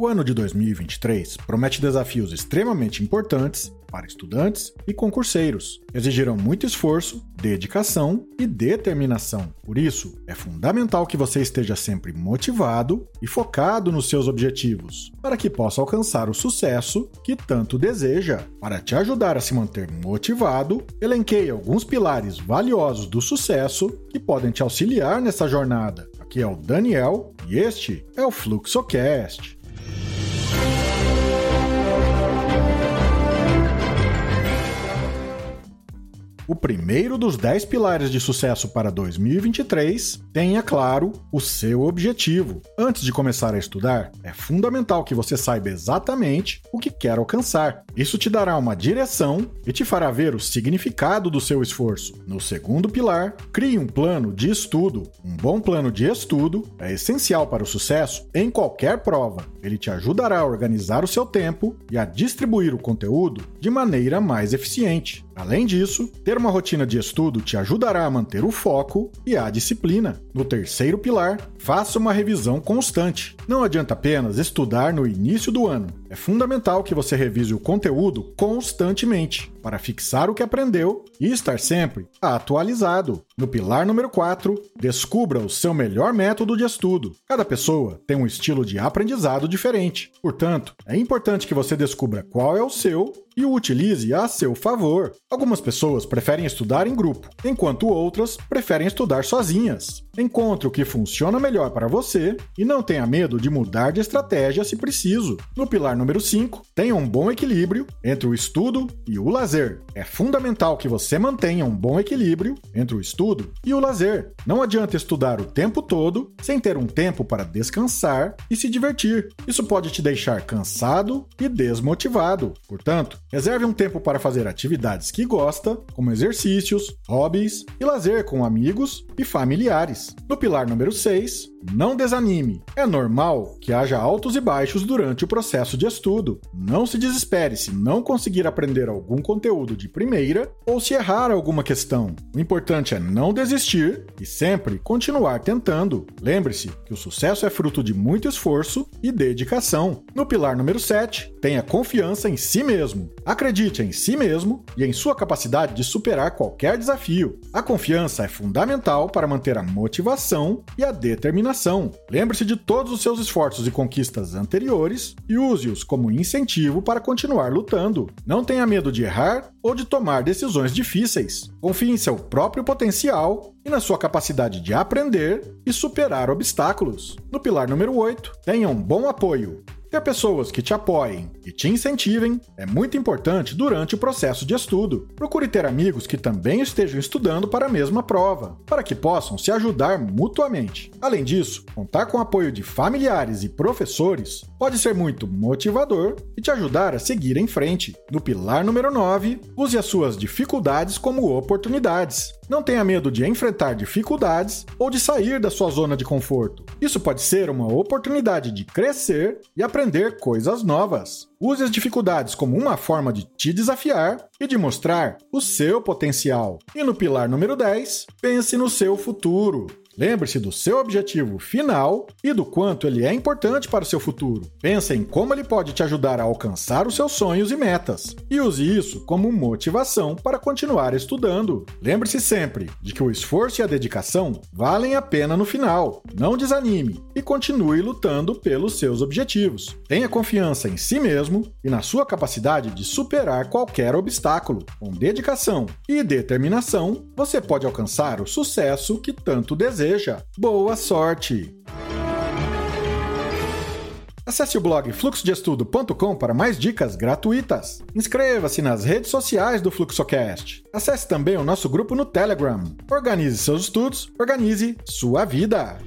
O ano de 2023 promete desafios extremamente importantes para estudantes e concurseiros. Exigirão muito esforço, dedicação e determinação. Por isso, é fundamental que você esteja sempre motivado e focado nos seus objetivos, para que possa alcançar o sucesso que tanto deseja. Para te ajudar a se manter motivado, elenquei alguns pilares valiosos do sucesso que podem te auxiliar nessa jornada. Aqui é o Daniel e este é o FluxoCast. O primeiro dos 10 pilares de sucesso para 2023 tenha claro o seu objetivo. Antes de começar a estudar, é fundamental que você saiba exatamente o que quer alcançar. Isso te dará uma direção e te fará ver o significado do seu esforço. No segundo pilar, crie um plano de estudo. Um bom plano de estudo é essencial para o sucesso em qualquer prova. Ele te ajudará a organizar o seu tempo e a distribuir o conteúdo de maneira mais eficiente. Além disso, ter uma rotina de estudo te ajudará a manter o foco e a disciplina. No terceiro pilar, faça uma revisão constante. Não adianta apenas estudar no início do ano. É fundamental que você revise o conteúdo constantemente para fixar o que aprendeu e estar sempre atualizado. No pilar número 4, descubra o seu melhor método de estudo. Cada pessoa tem um estilo de aprendizado diferente. Portanto, é importante que você descubra qual é o seu e o utilize a seu favor. Algumas pessoas preferem estudar em grupo, enquanto outras preferem estudar sozinhas. Encontre o que funciona melhor para você e não tenha medo de mudar de estratégia se preciso. No pilar número 5, tenha um bom equilíbrio entre o estudo e o lazer. É fundamental que você mantenha um bom equilíbrio entre o estudo e o lazer. Não adianta estudar o tempo todo sem ter um tempo para descansar e se divertir. Isso pode te deixar cansado e desmotivado. Portanto, reserve um tempo para fazer atividades que gosta, como exercícios, hobbies e lazer com amigos e familiares. No pilar número 6, não desanime. É normal que haja altos e baixos durante o processo de estudo. Não se desespere se não conseguir aprender algum conteúdo de primeira ou se errar alguma questão. O importante é não desistir e sempre continuar tentando. Lembre-se que o sucesso é fruto de muito esforço e dedicação. No pilar número 7, tenha confiança em si mesmo. Acredite em si mesmo e em sua capacidade de superar qualquer desafio. A confiança é fundamental para manter a motivação e a determinação Lembre-se de todos os seus esforços e conquistas anteriores e use-os como incentivo para continuar lutando. Não tenha medo de errar ou de tomar decisões difíceis. Confie em seu próprio potencial e na sua capacidade de aprender e superar obstáculos. No pilar número 8, tenha um bom apoio. Ter pessoas que te apoiem e te incentivem é muito importante durante o processo de estudo. Procure ter amigos que também estejam estudando para a mesma prova, para que possam se ajudar mutuamente. Além disso, contar com o apoio de familiares e professores pode ser muito motivador e te ajudar a seguir em frente. No pilar número 9, use as suas dificuldades como oportunidades. Não tenha medo de enfrentar dificuldades ou de sair da sua zona de conforto. Isso pode ser uma oportunidade de crescer e aprender coisas novas. Use as dificuldades como uma forma de te desafiar e de mostrar o seu potencial. E no pilar número 10, pense no seu futuro. Lembre-se do seu objetivo final e do quanto ele é importante para o seu futuro. Pense em como ele pode te ajudar a alcançar os seus sonhos e metas. E use isso como motivação para continuar estudando. Lembre-se sempre de que o esforço e a dedicação valem a pena no final. Não desanime e continue lutando pelos seus objetivos. Tenha confiança em si mesmo e na sua capacidade de superar qualquer obstáculo. Com dedicação e determinação, você pode alcançar o sucesso que tanto deseja deseja boa sorte! Acesse o blog fluxodeestudo.com para mais dicas gratuitas. Inscreva-se nas redes sociais do Fluxocast. Acesse também o nosso grupo no Telegram. Organize seus estudos, organize sua vida.